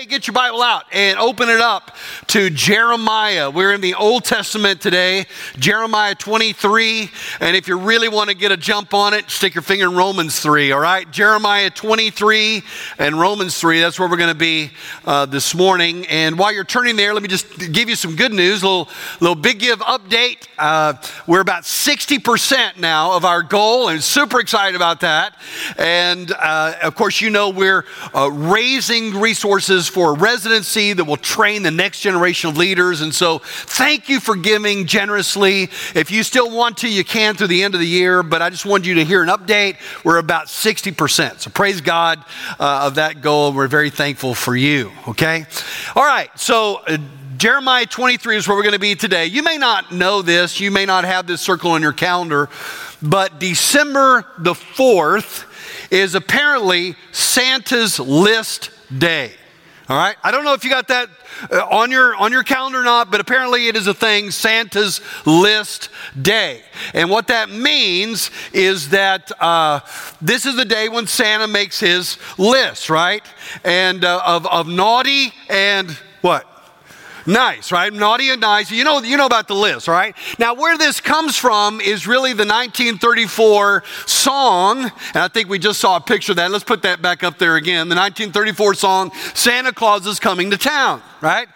Hey, get your Bible out and open it up to Jeremiah. We're in the Old Testament today, Jeremiah 23. And if you really want to get a jump on it, stick your finger in Romans 3, all right? Jeremiah 23 and Romans 3. That's where we're going to be uh, this morning. And while you're turning there, let me just give you some good news, a little, little big give update. Uh, we're about 60% now of our goal, and super excited about that. And uh, of course, you know, we're uh, raising resources for a residency that will train the next generation of leaders. And so, thank you for giving generously. If you still want to, you can through the end of the year, but I just wanted you to hear an update. We're about 60%. So, praise God uh, of that goal. We're very thankful for you, okay? All right, so. Uh, Jeremiah 23 is where we're going to be today. You may not know this, you may not have this circle on your calendar, but December the 4th is apparently Santa's list day. All right? I don't know if you got that uh, on your on your calendar or not, but apparently it is a thing, Santa's list day. And what that means is that uh, this is the day when Santa makes his list, right? And uh, of, of naughty and what? Nice, right? Naughty and nice. You know, you know about the list, right? Now, where this comes from is really the 1934 song, and I think we just saw a picture of that. Let's put that back up there again. The 1934 song, Santa Claus is Coming to Town, right?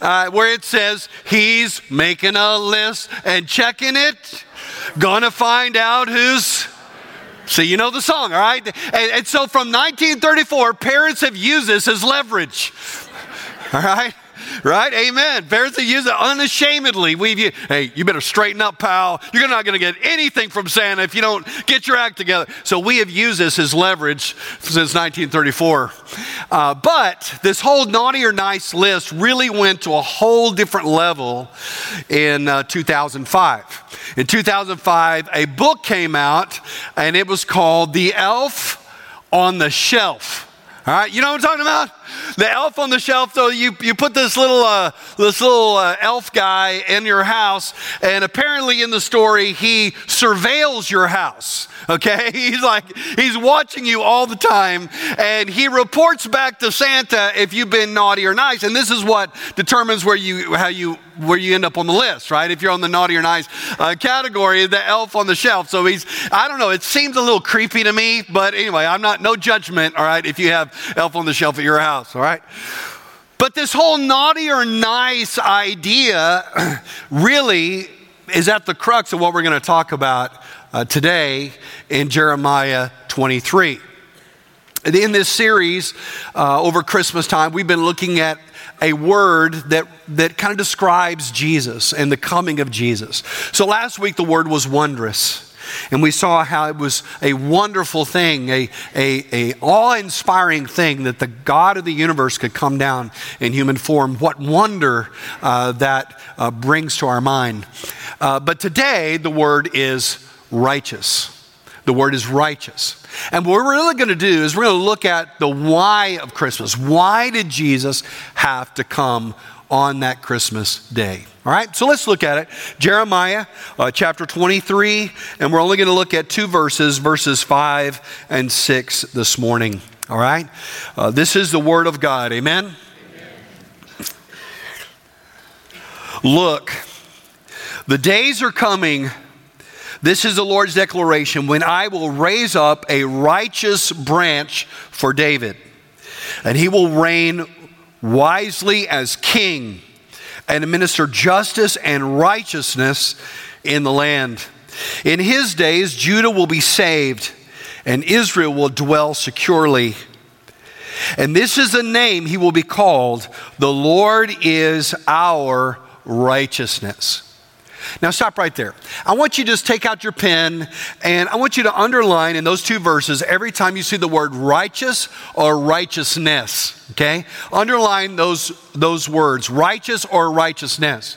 Uh, where it says, He's making a list and checking it, gonna find out who's. See, you know the song, all right? And, and so from 1934, parents have used this as leverage, all right? Right? Amen. That use it unashamedly. We've hey, you better straighten up, pal. You're not going to get anything from Santa if you don't get your act together. So we have used this as leverage since 1934. Uh, but this whole naughty or nice list really went to a whole different level in uh, 2005. In 2005, a book came out, and it was called The Elf on the Shelf. All right, you know what I'm talking about? The elf on the shelf, though, you, you put this little, uh, this little uh, elf guy in your house, and apparently in the story, he surveils your house. Okay? He's like, he's watching you all the time, and he reports back to Santa if you've been naughty or nice. And this is what determines where you, how you, where you end up on the list, right? If you're on the naughty or nice uh, category, the elf on the shelf. So he's, I don't know, it seems a little creepy to me, but anyway, I'm not, no judgment, all right, if you have elf on the shelf at your house all right? But this whole naughty or nice idea really is at the crux of what we're going to talk about uh, today in Jeremiah 23. In this series uh, over Christmas time, we've been looking at a word that, that kind of describes Jesus and the coming of Jesus. So last week, the word was wondrous. And we saw how it was a wonderful thing, a, a, a awe-inspiring thing that the God of the universe could come down in human form. What wonder uh, that uh, brings to our mind. Uh, but today, the word is righteous. The word is righteous. And what we're really going to do is we're going to look at the why of Christmas. Why did Jesus have to come on that Christmas day. All right, so let's look at it. Jeremiah uh, chapter 23, and we're only going to look at two verses, verses 5 and 6 this morning. All right, uh, this is the Word of God. Amen? Amen. Look, the days are coming. This is the Lord's declaration when I will raise up a righteous branch for David, and he will reign wisely as king and administer justice and righteousness in the land. In his days, Judah will be saved and Israel will dwell securely. And this is the name he will be called The Lord is our righteousness. Now, stop right there. I want you to just take out your pen and I want you to underline in those two verses every time you see the word righteous or righteousness. Okay? Underline those, those words, righteous or righteousness.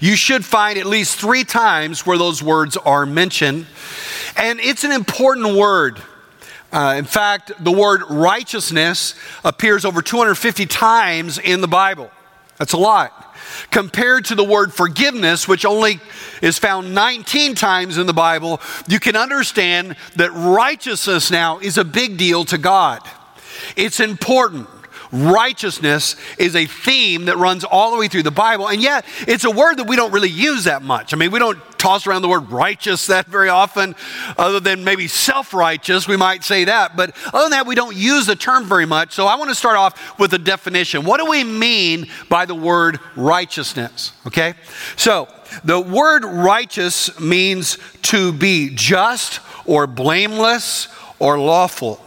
You should find at least three times where those words are mentioned. And it's an important word. Uh, in fact, the word righteousness appears over 250 times in the Bible. That's a lot compared to the word forgiveness, which only is found 19 times in the Bible, you can understand that righteousness now is a big deal to God. It's important. Righteousness is a theme that runs all the way through the Bible, and yet it's a word that we don't really use that much. I mean, we don't toss around the word righteous that very often, other than maybe self righteous, we might say that. But other than that, we don't use the term very much. So I want to start off with a definition. What do we mean by the word righteousness? Okay? So the word righteous means to be just or blameless or lawful.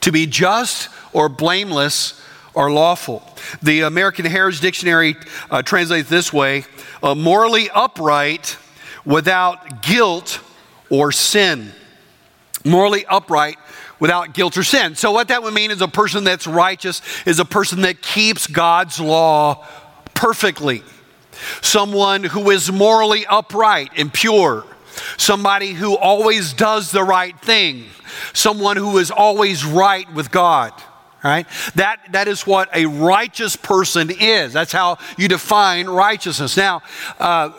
To be just or blameless or lawful. The American Heritage Dictionary uh, translates this way uh, morally upright without guilt or sin. Morally upright without guilt or sin. So, what that would mean is a person that's righteous is a person that keeps God's law perfectly. Someone who is morally upright and pure. Somebody who always does the right thing. Someone who is always right with God. Right? That, that is what a righteous person is. That's how you define righteousness. Now, uh,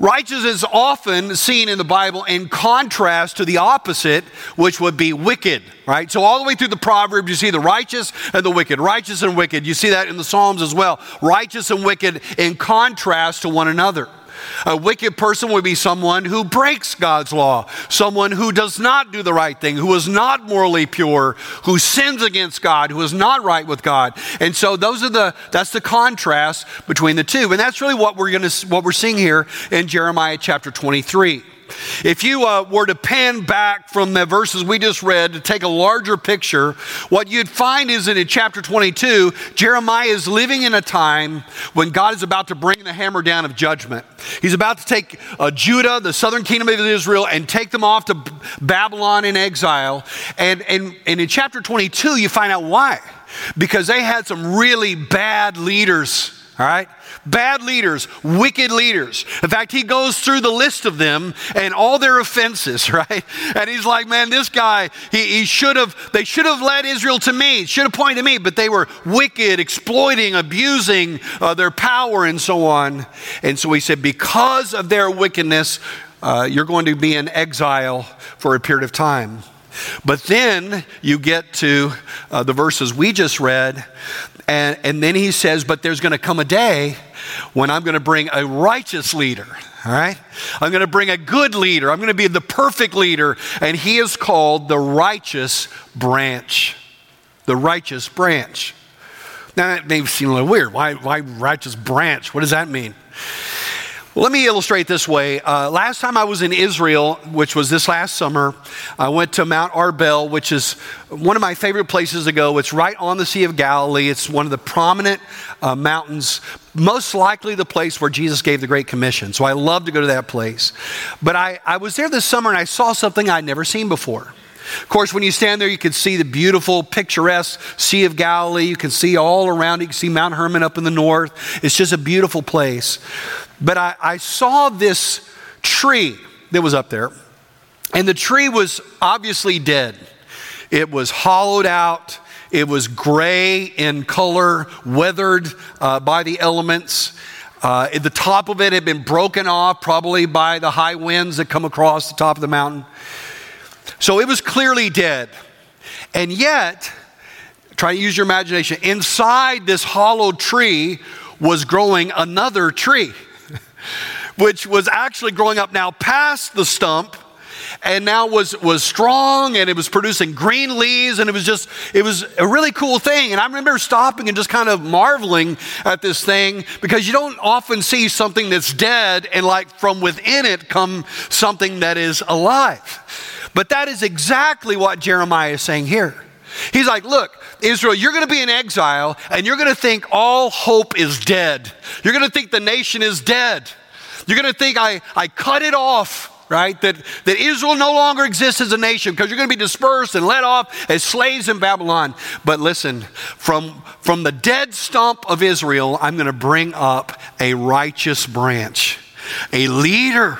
Righteous is often seen in the Bible in contrast to the opposite, which would be wicked, right? So, all the way through the Proverbs, you see the righteous and the wicked, righteous and wicked. You see that in the Psalms as well. Righteous and wicked in contrast to one another. A wicked person would be someone who breaks God's law, someone who does not do the right thing, who is not morally pure, who sins against God, who is not right with God. And so those are the that's the contrast between the two. And that's really what we're going to what we're seeing here in Jeremiah chapter 23. If you uh, were to pan back from the verses we just read to take a larger picture, what you'd find is that in chapter 22, Jeremiah is living in a time when God is about to bring the hammer down of judgment. He's about to take uh, Judah, the southern kingdom of Israel, and take them off to Babylon in exile. And, and, and in chapter 22, you find out why. Because they had some really bad leaders, all right? bad leaders, wicked leaders. In fact, he goes through the list of them and all their offenses, right? And he's like, man, this guy, he, he should have, they should have led Israel to me, should have pointed to me, but they were wicked, exploiting, abusing uh, their power, and so on. And so he said, because of their wickedness, uh, you're going to be in exile for a period of time. But then you get to uh, the verses we just read, and, and then he says, But there's going to come a day when I'm going to bring a righteous leader. All right? I'm going to bring a good leader. I'm going to be the perfect leader. And he is called the righteous branch. The righteous branch. Now, that may seem a little weird. Why, why righteous branch? What does that mean? Let me illustrate this way. Uh, last time I was in Israel, which was this last summer, I went to Mount Arbel, which is one of my favorite places to go. It's right on the Sea of Galilee. It's one of the prominent uh, mountains, most likely the place where Jesus gave the Great Commission. So I love to go to that place. But I, I was there this summer and I saw something I'd never seen before. Of course, when you stand there, you can see the beautiful, picturesque Sea of Galilee. You can see all around. You can see Mount Hermon up in the north. It's just a beautiful place. But I, I saw this tree that was up there, and the tree was obviously dead. It was hollowed out, it was gray in color, weathered uh, by the elements. Uh, the top of it had been broken off, probably by the high winds that come across the top of the mountain. So it was clearly dead. And yet, try to use your imagination, inside this hollow tree was growing another tree which was actually growing up now past the stump and now was was strong and it was producing green leaves and it was just it was a really cool thing and i remember stopping and just kind of marveling at this thing because you don't often see something that's dead and like from within it come something that is alive but that is exactly what jeremiah is saying here he's like look Israel, you're going to be in exile and you're going to think all hope is dead. You're going to think the nation is dead. You're going to think I, I cut it off right? That, that Israel no longer exists as a nation because you're going to be dispersed and let off as slaves in Babylon. But listen, from, from the dead stump of Israel, I'm going to bring up a righteous branch, a leader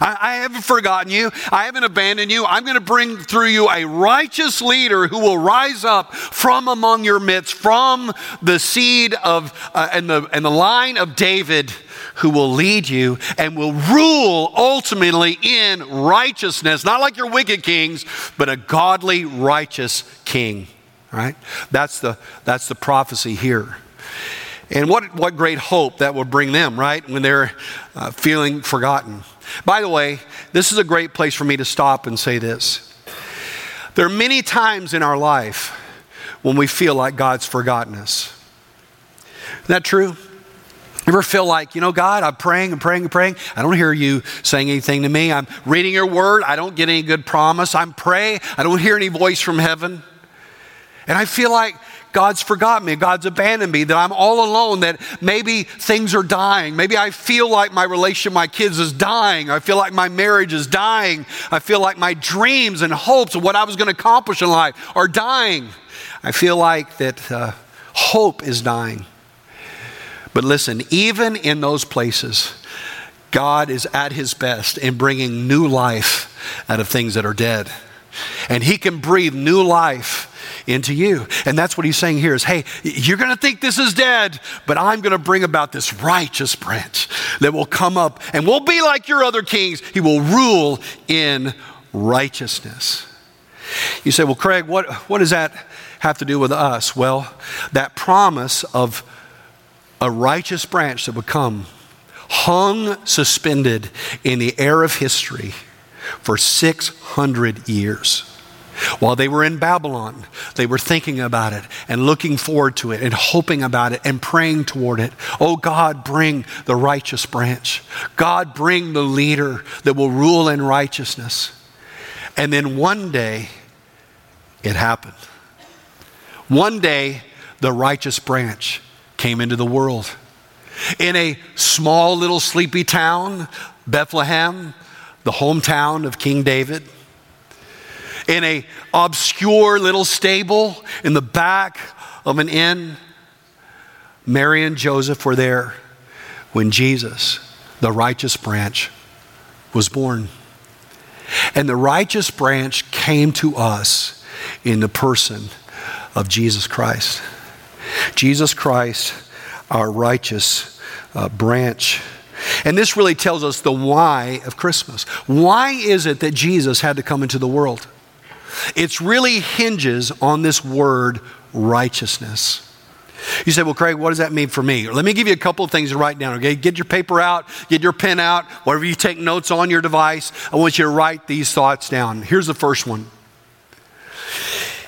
I, I haven't forgotten you. I haven't abandoned you. I'm going to bring through you a righteous leader who will rise up from among your midst, from the seed of uh, and the and the line of David, who will lead you and will rule ultimately in righteousness, not like your wicked kings, but a godly, righteous king. right? That's the, that's the prophecy here. And what, what great hope that will bring them, right? When they're uh, feeling forgotten. By the way, this is a great place for me to stop and say this. There are many times in our life when we feel like God's forgotten us. Isn't that true? You Ever feel like, you know, God, I'm praying and praying and praying. I don't hear you saying anything to me. I'm reading your word. I don't get any good promise. I'm praying. I don't hear any voice from heaven. And I feel like God's forgotten me, God's abandoned me, that I'm all alone, that maybe things are dying. Maybe I feel like my relationship my kids is dying. I feel like my marriage is dying. I feel like my dreams and hopes of what I was going to accomplish in life are dying. I feel like that uh, hope is dying. But listen, even in those places, God is at his best in bringing new life out of things that are dead. And he can breathe new life into you. And that's what he's saying here is, hey, you're going to think this is dead, but I'm going to bring about this righteous branch that will come up and will be like your other kings. He will rule in righteousness. You say, well, Craig, what, what does that have to do with us? Well, that promise of a righteous branch that would come hung suspended in the air of history for 600 years. While they were in Babylon, they were thinking about it and looking forward to it and hoping about it and praying toward it. Oh God, bring the righteous branch. God, bring the leader that will rule in righteousness. And then one day, it happened. One day, the righteous branch came into the world. In a small little sleepy town, Bethlehem, the hometown of King David in a obscure little stable in the back of an inn. Mary and Joseph were there when Jesus, the righteous branch, was born. And the righteous branch came to us in the person of Jesus Christ. Jesus Christ, our righteous uh, branch. And this really tells us the why of Christmas. Why is it that Jesus had to come into the world? It really hinges on this word righteousness. You say, well, Craig, what does that mean for me? Let me give you a couple of things to write down, okay? Get your paper out, get your pen out, whatever you take notes on your device. I want you to write these thoughts down. Here's the first one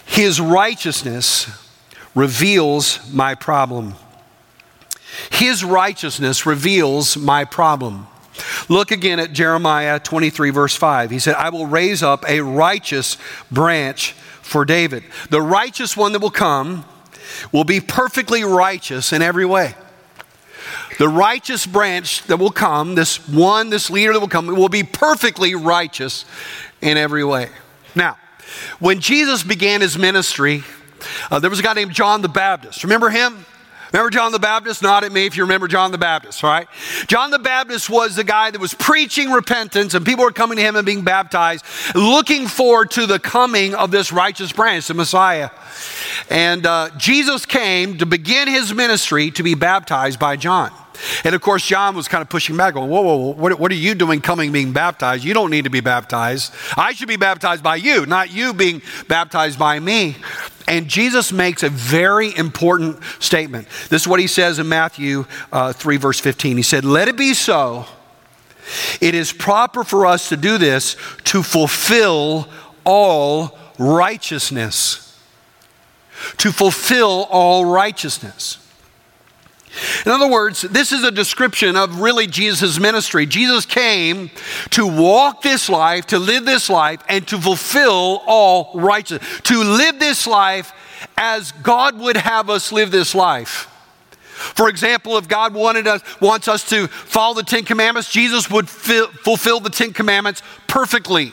His righteousness reveals my problem. His righteousness reveals my problem. Look again at Jeremiah 23, verse 5. He said, I will raise up a righteous branch for David. The righteous one that will come will be perfectly righteous in every way. The righteous branch that will come, this one, this leader that will come, will be perfectly righteous in every way. Now, when Jesus began his ministry, uh, there was a guy named John the Baptist. Remember him? Remember John the Baptist? Nod at me if you remember John the Baptist, right? John the Baptist was the guy that was preaching repentance, and people were coming to him and being baptized, looking forward to the coming of this righteous branch, the Messiah. And uh, Jesus came to begin his ministry to be baptized by John. And of course, John was kind of pushing back, going, Whoa, whoa, whoa what, what, are you doing coming being baptized? You don't need to be baptized. I should be baptized by you, not you being baptized by me. And Jesus makes a very important statement. This is what he says in Matthew uh, 3, verse 15. He said, Let it be so. It is proper for us to do this to fulfill all righteousness. To fulfill all righteousness. In other words, this is a description of really Jesus' ministry. Jesus came to walk this life, to live this life, and to fulfill all righteousness, to live this life as God would have us live this life. For example, if God wanted us, wants us to follow the Ten Commandments, Jesus would fulfill the Ten Commandments perfectly.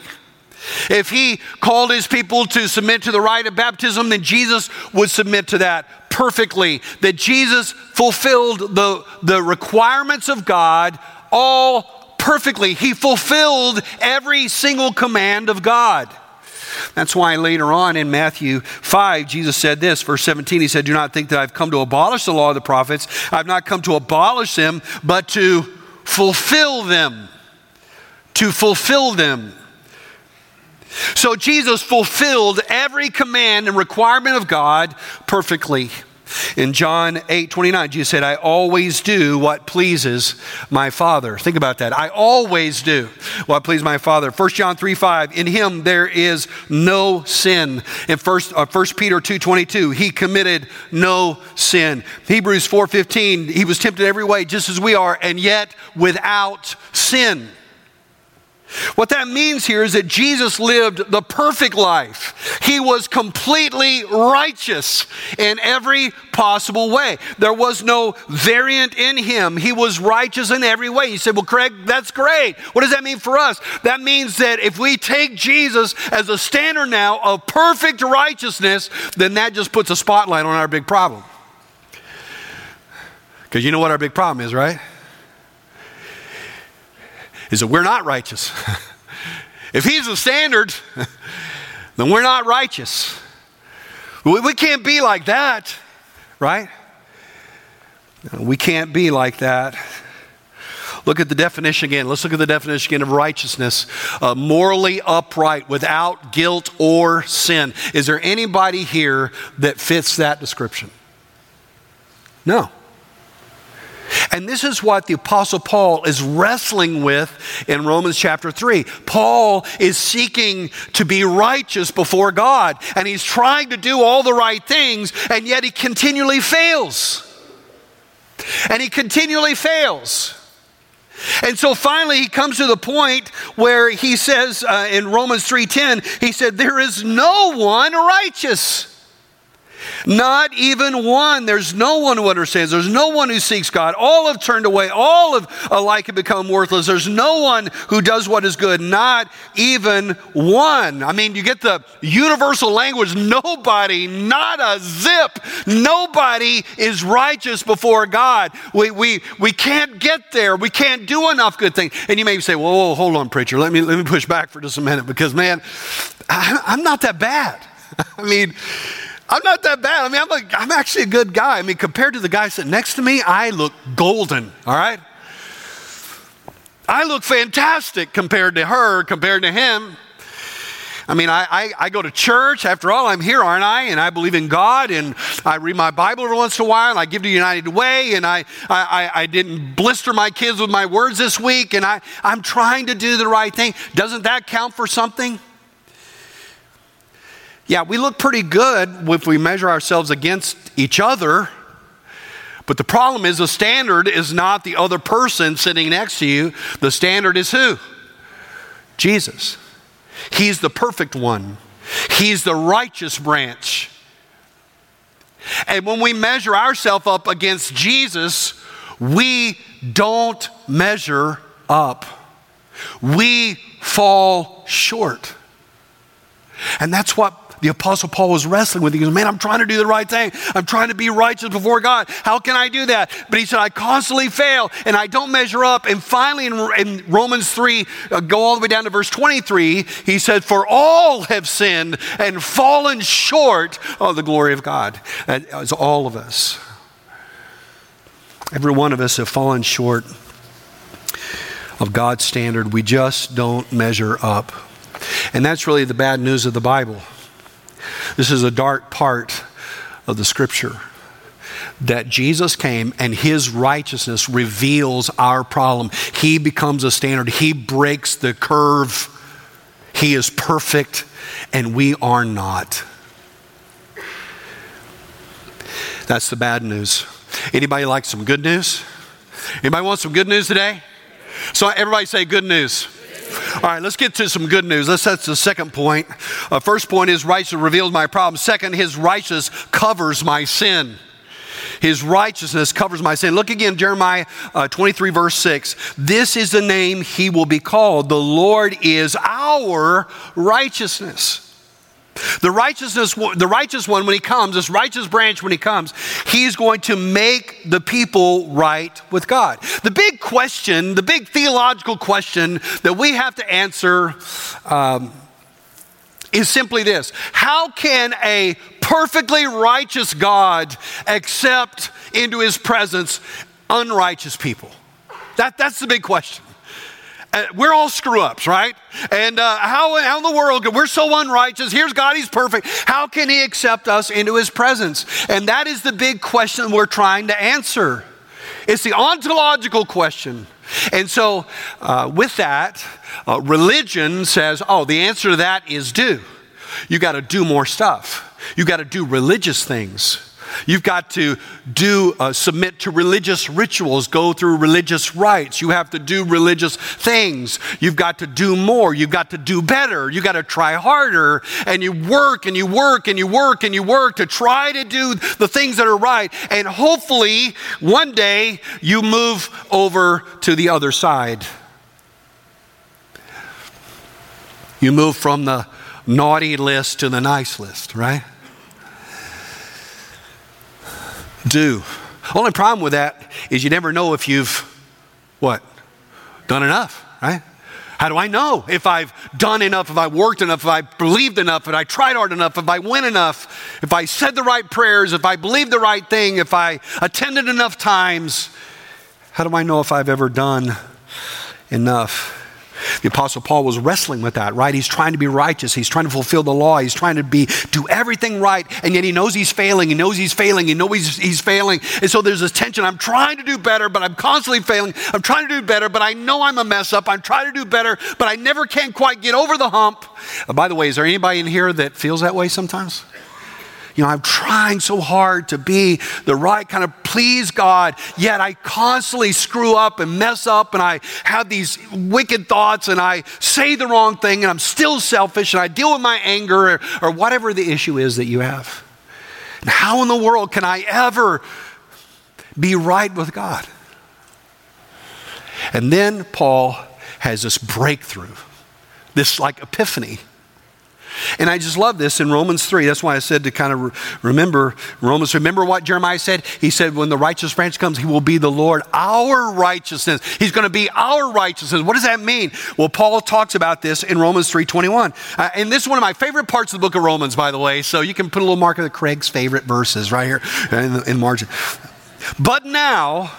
If he called his people to submit to the rite of baptism, then Jesus would submit to that perfectly. That Jesus fulfilled the, the requirements of God all perfectly. He fulfilled every single command of God. That's why later on in Matthew 5, Jesus said this, verse 17, he said, Do not think that I've come to abolish the law of the prophets. I've not come to abolish them, but to fulfill them. To fulfill them. So Jesus fulfilled every command and requirement of God perfectly. In John 8 29, Jesus said, I always do what pleases my Father. Think about that. I always do what pleases my Father. 1 John 3 5, in him there is no sin. In 1, uh, 1 Peter 2 22, he committed no sin. Hebrews 4 15, he was tempted every way just as we are, and yet without sin. What that means here is that Jesus lived the perfect life. He was completely righteous in every possible way. There was no variant in him. He was righteous in every way. You said, Well, Craig, that's great. What does that mean for us? That means that if we take Jesus as a standard now of perfect righteousness, then that just puts a spotlight on our big problem. Because you know what our big problem is, right? Is that we're not righteous. if He's the standard, then we're not righteous. We, we can't be like that, right? We can't be like that. Look at the definition again. Let's look at the definition again of righteousness. Uh, morally upright, without guilt or sin. Is there anybody here that fits that description? No. And this is what the Apostle Paul is wrestling with in Romans chapter 3. Paul is seeking to be righteous before God, and he's trying to do all the right things, and yet he continually fails. And he continually fails. And so finally he comes to the point where he says uh, in Romans 3:10 he said there is no one righteous not even one. There's no one who understands. There's no one who seeks God. All have turned away. All have alike have become worthless. There's no one who does what is good. Not even one. I mean, you get the universal language. Nobody, not a zip. Nobody is righteous before God. We, we, we can't get there. We can't do enough good things. And you may say, whoa, whoa hold on, preacher. Let me, let me push back for just a minute because, man, I, I'm not that bad. I mean, I'm not that bad. I mean, I'm, a, I'm actually a good guy. I mean, compared to the guy sitting next to me, I look golden, all right? I look fantastic compared to her, compared to him. I mean, I, I, I, go to church. After all, I'm here, aren't I? And I believe in God, and I read my Bible every once in a while, and I give to United Way, and I, I, I didn't blister my kids with my words this week, and I, I'm trying to do the right thing. Doesn't that count for something? Yeah, we look pretty good if we measure ourselves against each other. But the problem is the standard is not the other person sitting next to you. The standard is who? Jesus. He's the perfect one. He's the righteous branch. And when we measure ourselves up against Jesus, we don't measure up. We fall short. And that's what the Apostle Paul was wrestling with. He goes, Man, I'm trying to do the right thing. I'm trying to be righteous before God. How can I do that? But he said, I constantly fail and I don't measure up. And finally, in, in Romans 3, uh, go all the way down to verse 23, he said, For all have sinned and fallen short of the glory of God. That is all of us. Every one of us have fallen short of God's standard. We just don't measure up. And that's really the bad news of the Bible. This is a dark part of the scripture that Jesus came and his righteousness reveals our problem. He becomes a standard, he breaks the curve. He is perfect, and we are not. That's the bad news. Anybody like some good news? Anybody want some good news today? So everybody say good news. All right, let's get to some good news. Let's, that's the second point. Uh, first point is righteousness reveals my problem. Second, his righteousness covers my sin. His righteousness covers my sin. Look again, Jeremiah uh, 23, verse 6. This is the name he will be called. The Lord is our righteousness. The righteousness, the righteous one, when he comes, this righteous branch, when he comes, he's going to make the people right with God. The big question, the big theological question that we have to answer um, is simply this How can a perfectly righteous God accept into his presence unrighteous people? That, that's the big question. We're all screw ups, right? And uh, how, how in the world, we're so unrighteous. Here's God, He's perfect. How can He accept us into His presence? And that is the big question we're trying to answer. It's the ontological question. And so, uh, with that, uh, religion says, oh, the answer to that is do. You got to do more stuff. You got to do religious things. You've got to do, uh, submit to religious rituals, go through religious rites. You have to do religious things. You've got to do more. You've got to do better. You've got to try harder. And you work and you work and you work and you work to try to do the things that are right. And hopefully, one day, you move over to the other side. You move from the naughty list to the nice list, right? Do. Only problem with that is you never know if you've what? Done enough, right? How do I know if I've done enough, if I worked enough, if I believed enough, if I tried hard enough, if I went enough, if I said the right prayers, if I believed the right thing, if I attended enough times? How do I know if I've ever done enough? The Apostle Paul was wrestling with that, right? He's trying to be righteous. He's trying to fulfill the law. He's trying to be do everything right, and yet he knows he's failing. He knows he's failing. He knows he's, he's failing. And so there's this tension. I'm trying to do better, but I'm constantly failing. I'm trying to do better, but I know I'm a mess up. I'm trying to do better, but I never can quite get over the hump. Uh, by the way, is there anybody in here that feels that way sometimes? You know, I'm trying so hard to be the right kind of please God, yet I constantly screw up and mess up and I have these wicked thoughts and I say the wrong thing and I'm still selfish and I deal with my anger or, or whatever the issue is that you have. And how in the world can I ever be right with God? And then Paul has this breakthrough, this like epiphany and I just love this in Romans 3. That's why I said to kind of re- remember Romans. Remember what Jeremiah said? He said, When the righteous branch comes, he will be the Lord, our righteousness. He's going to be our righteousness. What does that mean? Well, Paul talks about this in Romans 3 21. Uh, and this is one of my favorite parts of the book of Romans, by the way. So you can put a little mark of the Craig's favorite verses right here in the in margin. But now,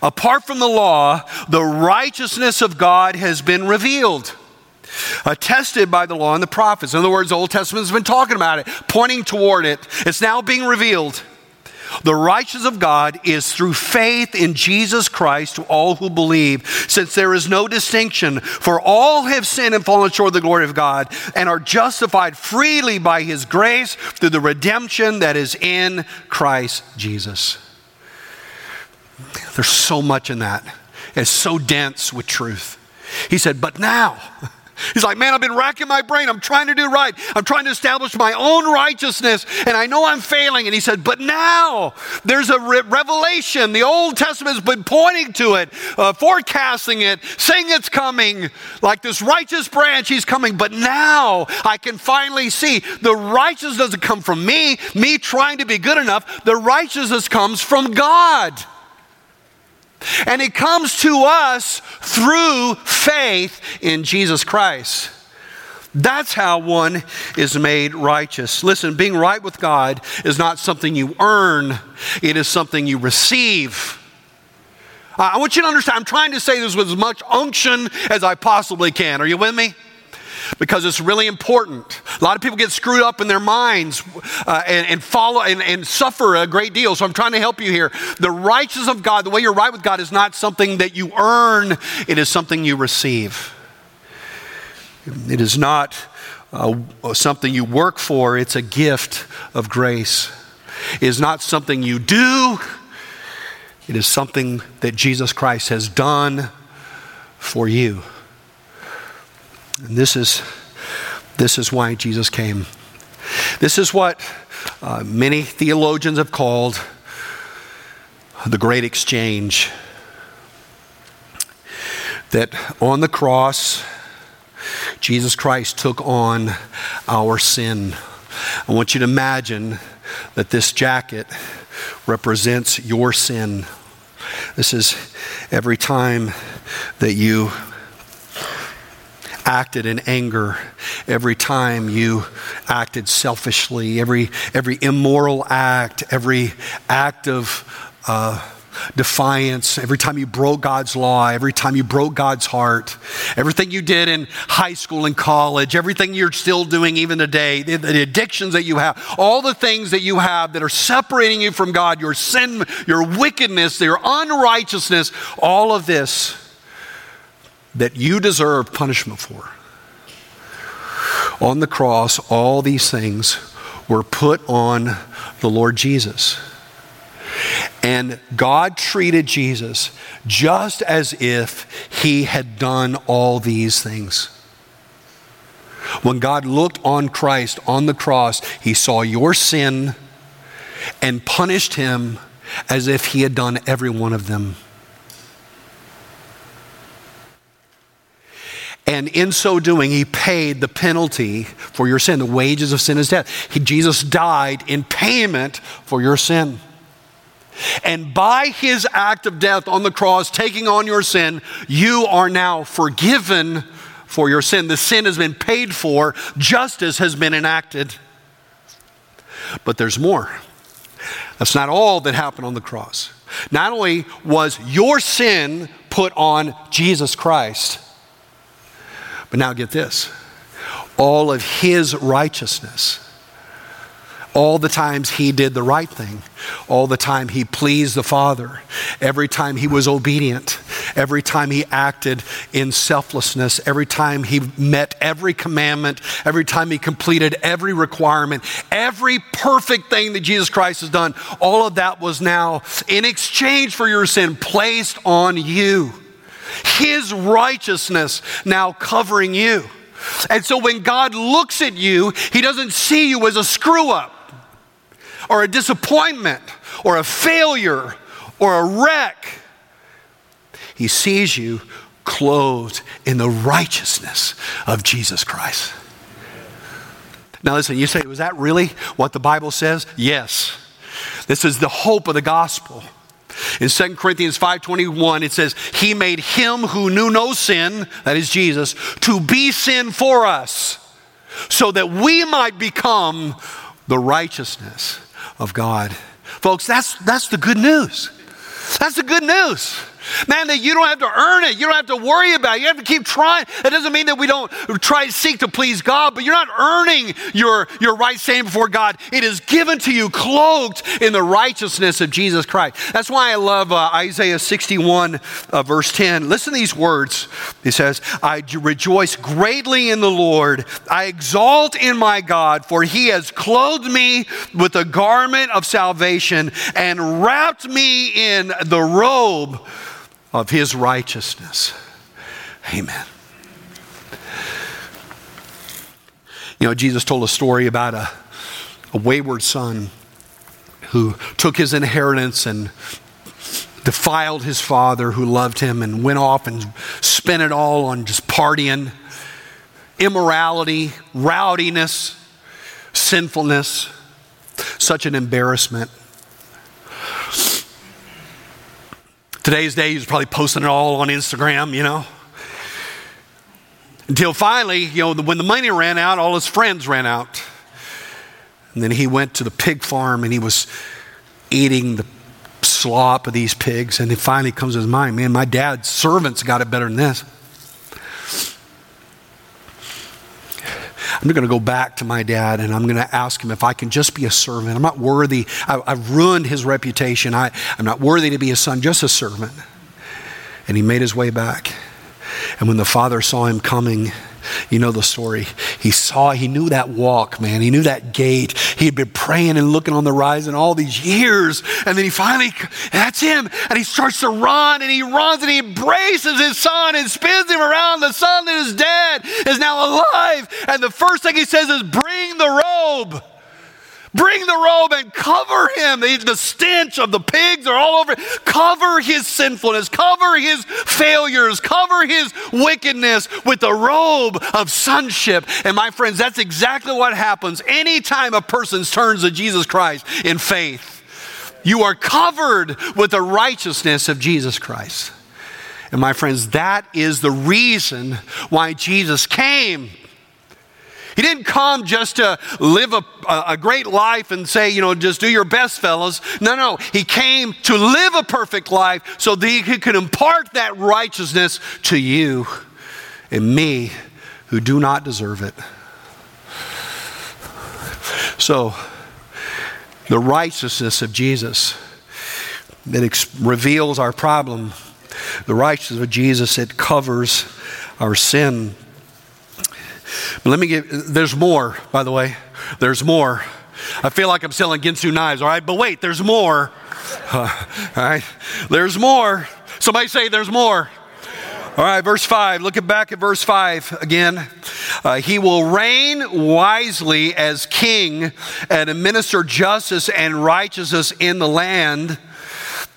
apart from the law, the righteousness of God has been revealed attested by the law and the prophets. In other words, the Old Testament has been talking about it, pointing toward it. It's now being revealed. The righteousness of God is through faith in Jesus Christ to all who believe, since there is no distinction, for all have sinned and fallen short of the glory of God, and are justified freely by his grace through the redemption that is in Christ Jesus. There's so much in that. It's so dense with truth. He said, But now, He's like, man, I've been racking my brain. I'm trying to do right. I'm trying to establish my own righteousness, and I know I'm failing. And he said, but now there's a re- revelation. The Old Testament has been pointing to it, uh, forecasting it, saying it's coming. Like this righteous branch, he's coming. But now I can finally see the righteousness doesn't come from me, me trying to be good enough. The righteousness comes from God. And it comes to us through faith in Jesus Christ. That's how one is made righteous. Listen, being right with God is not something you earn, it is something you receive. I want you to understand, I'm trying to say this with as much unction as I possibly can. Are you with me? Because it's really important. A lot of people get screwed up in their minds uh, and, and, follow and, and suffer a great deal. So I'm trying to help you here. The righteousness of God, the way you're right with God, is not something that you earn, it is something you receive. It is not uh, something you work for, it's a gift of grace. It is not something you do, it is something that Jesus Christ has done for you. And this is, this is why Jesus came. This is what uh, many theologians have called the great exchange. That on the cross, Jesus Christ took on our sin. I want you to imagine that this jacket represents your sin. This is every time that you acted in anger, every time you acted selfishly, every, every immoral act, every act of, uh, defiance, every time you broke God's law, every time you broke God's heart, everything you did in high school and college, everything you're still doing even today, the, the, addictions that you have, all the things that you have that are separating you from God, your sin, your wickedness, your unrighteousness, all of this that you deserve punishment for. On the cross, all these things were put on the Lord Jesus. And God treated Jesus just as if he had done all these things. When God looked on Christ on the cross, he saw your sin and punished him as if he had done every one of them. And in so doing, he paid the penalty for your sin. The wages of sin is death. He, Jesus died in payment for your sin. And by his act of death on the cross, taking on your sin, you are now forgiven for your sin. The sin has been paid for, justice has been enacted. But there's more. That's not all that happened on the cross. Not only was your sin put on Jesus Christ, but now get this all of his righteousness all the times he did the right thing, all the time he pleased the Father, every time he was obedient, every time he acted in selflessness, every time he met every commandment, every time he completed every requirement, every perfect thing that Jesus Christ has done, all of that was now in exchange for your sin placed on you. His righteousness now covering you. And so when God looks at you, he doesn't see you as a screw up or a disappointment or a failure or a wreck. He sees you clothed in the righteousness of Jesus Christ. Now, listen, you say, was that really what the Bible says? Yes. This is the hope of the gospel. In 2 Corinthians 5:21 it says he made him who knew no sin that is Jesus to be sin for us so that we might become the righteousness of God. Folks, that's, that's the good news. That's the good news. Man, that you don't have to earn it. You don't have to worry about it. You have to keep trying. That doesn't mean that we don't try to seek to please God, but you're not earning your, your right standing before God. It is given to you, cloaked in the righteousness of Jesus Christ. That's why I love uh, Isaiah 61, uh, verse 10. Listen to these words. He says, I rejoice greatly in the Lord. I exalt in my God, for he has clothed me with a garment of salvation and wrapped me in the robe of his righteousness. Amen. You know, Jesus told a story about a, a wayward son who took his inheritance and defiled his father who loved him and went off and spent it all on just partying, immorality, rowdiness, sinfulness. Such an embarrassment. Today's day, he's probably posting it all on Instagram, you know. Until finally, you know, when the money ran out, all his friends ran out. And then he went to the pig farm and he was eating the slop of these pigs. And it finally comes to his mind man, my dad's servants got it better than this. I'm going to go back to my dad and I'm going to ask him if I can just be a servant. I'm not worthy. I, have ruined his reputation. I, I'm not worthy to be a son, just a servant. And he made his way back. And when the father saw him coming, you know the story. He saw, he knew that walk, man. He knew that gait. He had been praying and looking on the horizon all these years. And then he finally, that's him. And he starts to run and he runs and he embraces his son and spins him around. The son that is dead is now alive. And the first thing he says is, Bring the robe. Bring the robe and cover him. The, stench of the pigs are all over. Cover his sinfulness, cover his failures, cover his wickedness with the robe of sonship. And my friends, that's exactly what happens anytime a person turns to Jesus Christ in faith. You are covered with the righteousness of Jesus Christ. And my friends, that is the reason why Jesus came. He didn't come just to live a, a, great life and say, you know, just do your best, fellas. No, no. He came to live a perfect life so that he could impart that righteousness to you and me who do not deserve it. So, the righteousness of Jesus that ex- reveals our problem, the righteousness of Jesus, it covers our sin but let me give, there's more, by the way. There's more. I feel like I'm selling Ginsu knives, all right? But wait, there's more. Uh, all right? There's more. Somebody say there's more. All right, verse 5. Looking back at verse 5 again. Uh, he will reign wisely as king and administer justice and righteousness in the land.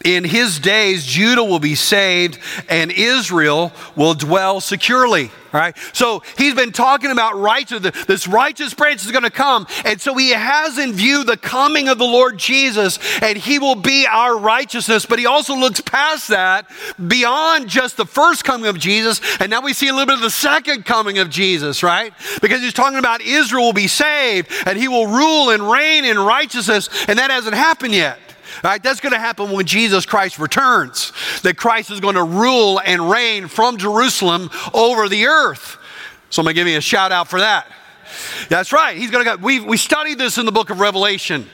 In his days, Judah will be saved and Israel will dwell securely. All right. So he's been talking about righteous, this righteous branch is going to come. And so he has in view the coming of the Lord Jesus, and he will be our righteousness. But he also looks past that beyond just the first coming of Jesus. And now we see a little bit of the second coming of Jesus, right? Because he's talking about Israel will be saved and he will rule and reign in righteousness. And that hasn't happened yet. All right, that's going to happen when Jesus Christ returns. That Christ is going to rule and reign from Jerusalem over the earth. Somebody give me a shout out for that. That's right. He's going to go. We, we studied this in the book of Revelation.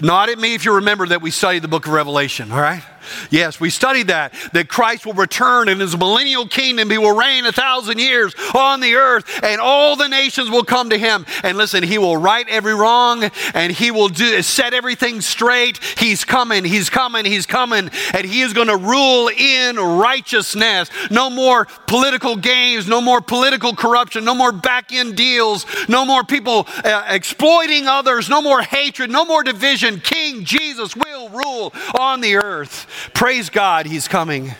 Not at me if you remember that we studied the book of Revelation, all right? Yes, we studied that, that Christ will return in his millennial kingdom. He will reign a thousand years on the earth, and all the nations will come to him. And listen, he will right every wrong, and he will do, set everything straight. He's coming, he's coming, he's coming, and he is going to rule in righteousness. No more political games, no more political corruption, no more back end deals, no more people uh, exploiting others, no more hatred, no more division. King Jesus will rule on the earth. Praise God, He's coming.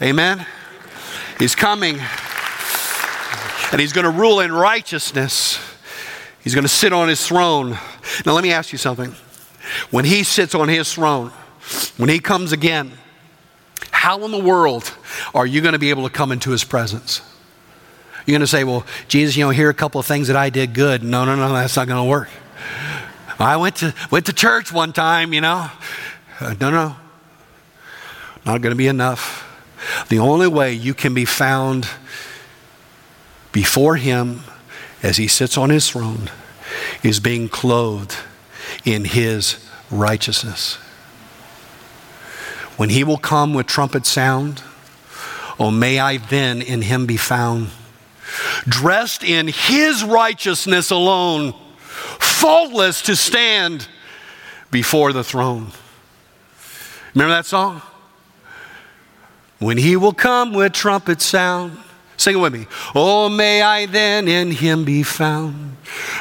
Amen. He's coming. And He's going to rule in righteousness. He's going to sit on His throne. Now, let me ask you something. When He sits on His throne, when He comes again, how in the world are you going to be able to come into His presence? You're going to say, well, Jesus, you know, here are a couple of things that I did good. No, no, no, that's not going to work. I went to, went to church one time, you know. Uh, no, no. Not going to be enough. The only way you can be found before Him as He sits on His throne is being clothed in His righteousness. When He will come with trumpet sound, oh, may I then in Him be found, dressed in His righteousness alone, faultless to stand before the throne. Remember that song? When he will come with trumpet sound. Sing it with me. Oh, may I then in him be found,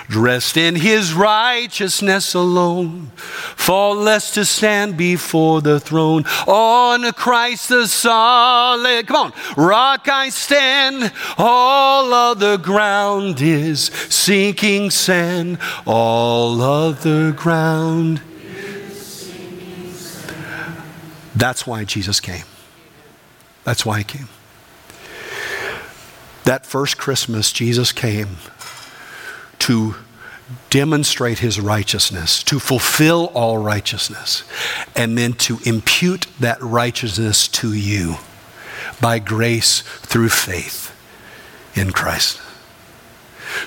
dressed in his righteousness alone, faultless to stand before the throne. On Christ the solid, come on, rock I stand. All other ground is sinking sand. All other ground. That's why Jesus came. That's why he came. That first Christmas, Jesus came to demonstrate his righteousness, to fulfill all righteousness, and then to impute that righteousness to you by grace through faith in Christ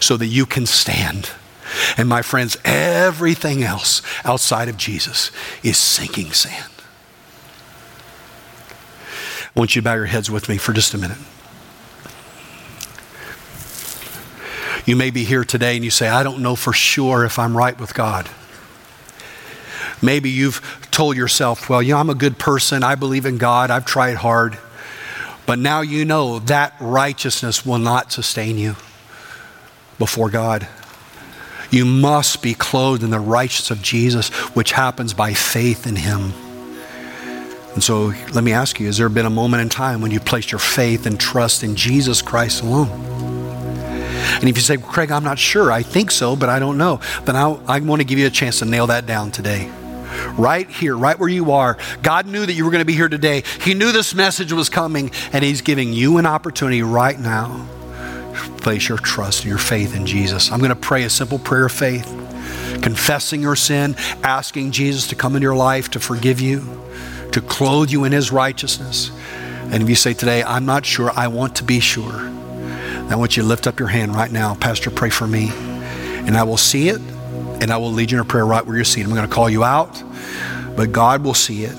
so that you can stand. And my friends, everything else outside of Jesus is sinking sand. I want you to bow your heads with me for just a minute. You may be here today and you say, I don't know for sure if I'm right with God. Maybe you've told yourself, well, you know, I'm a good person. I believe in God. I've tried hard. But now you know that righteousness will not sustain you before God. You must be clothed in the righteousness of Jesus, which happens by faith in Him. And so let me ask you has there been a moment in time when you placed your faith and trust in Jesus Christ alone? And if you say, Craig, I'm not sure, I think so, but I don't know, then I, I want to give you a chance to nail that down today. Right here, right where you are. God knew that you were going to be here today. He knew this message was coming, and He's giving you an opportunity right now to place your trust and your faith in Jesus. I'm going to pray a simple prayer of faith, confessing your sin, asking Jesus to come into your life to forgive you, to clothe you in his righteousness. And if you say today, I'm not sure, I want to be sure, I want you to lift up your hand right now. Pastor, pray for me. And I will see it, and I will lead you in a prayer right where you're seated. I'm going to call you out, but God will see it.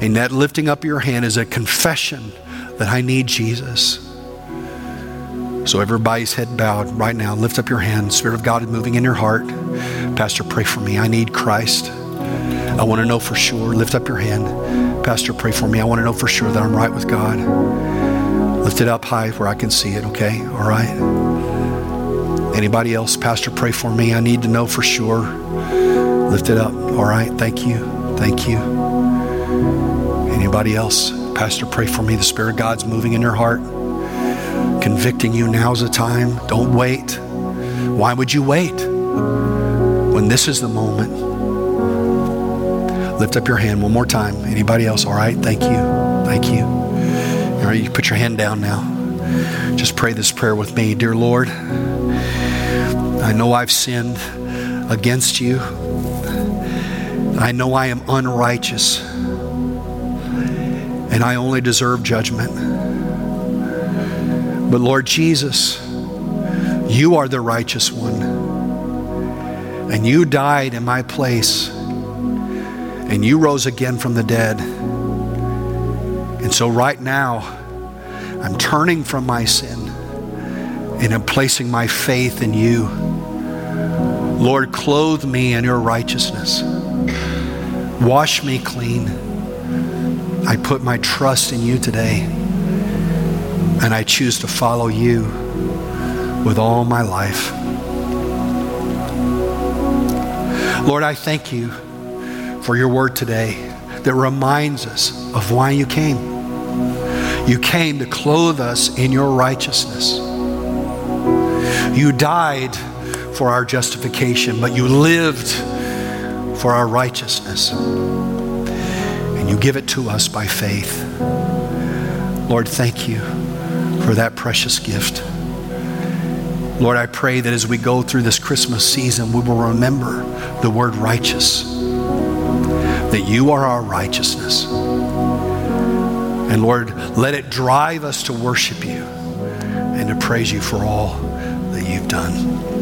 And that lifting up your hand is a confession that I need Jesus. So everybody's head bowed right now. Lift up your hand. Spirit of God is moving in your heart. Pastor, pray for me. I need Christ. I want to know for sure. Lift up your hand. Pastor, pray for me. I want to know for sure that I'm right with God. Lift it up high where I can see it, okay? All right? Anybody else? Pastor, pray for me. I need to know for sure. Lift it up. All right? Thank you. Thank you. Anybody else? Pastor, pray for me. The Spirit of God's moving in your heart, convicting you. Now's the time. Don't wait. Why would you wait when this is the moment? Lift up your hand one more time. Anybody else? All right. Thank you. Thank you. All right. You put your hand down now. Just pray this prayer with me. Dear Lord, I know I've sinned against you. I know I am unrighteous and I only deserve judgment. But Lord Jesus, you are the righteous one. And you died in my place. And you rose again from the dead. And so right now, I'm turning from my sin and I'm placing my faith in you. Lord, clothe me in your righteousness. Wash me clean. I put my trust in you today, and I choose to follow you with all my life. Lord, I thank you for your word today that reminds us of why you came. You came to clothe us in your righteousness. You died for our justification, but you lived for our righteousness and you give it to us by faith. Lord, thank you for that precious gift. Lord, I pray that as we go through this Christmas season, we will remember the word righteous, that you are our righteousness. And Lord, let it drive us to worship you and to praise you for all that you've done.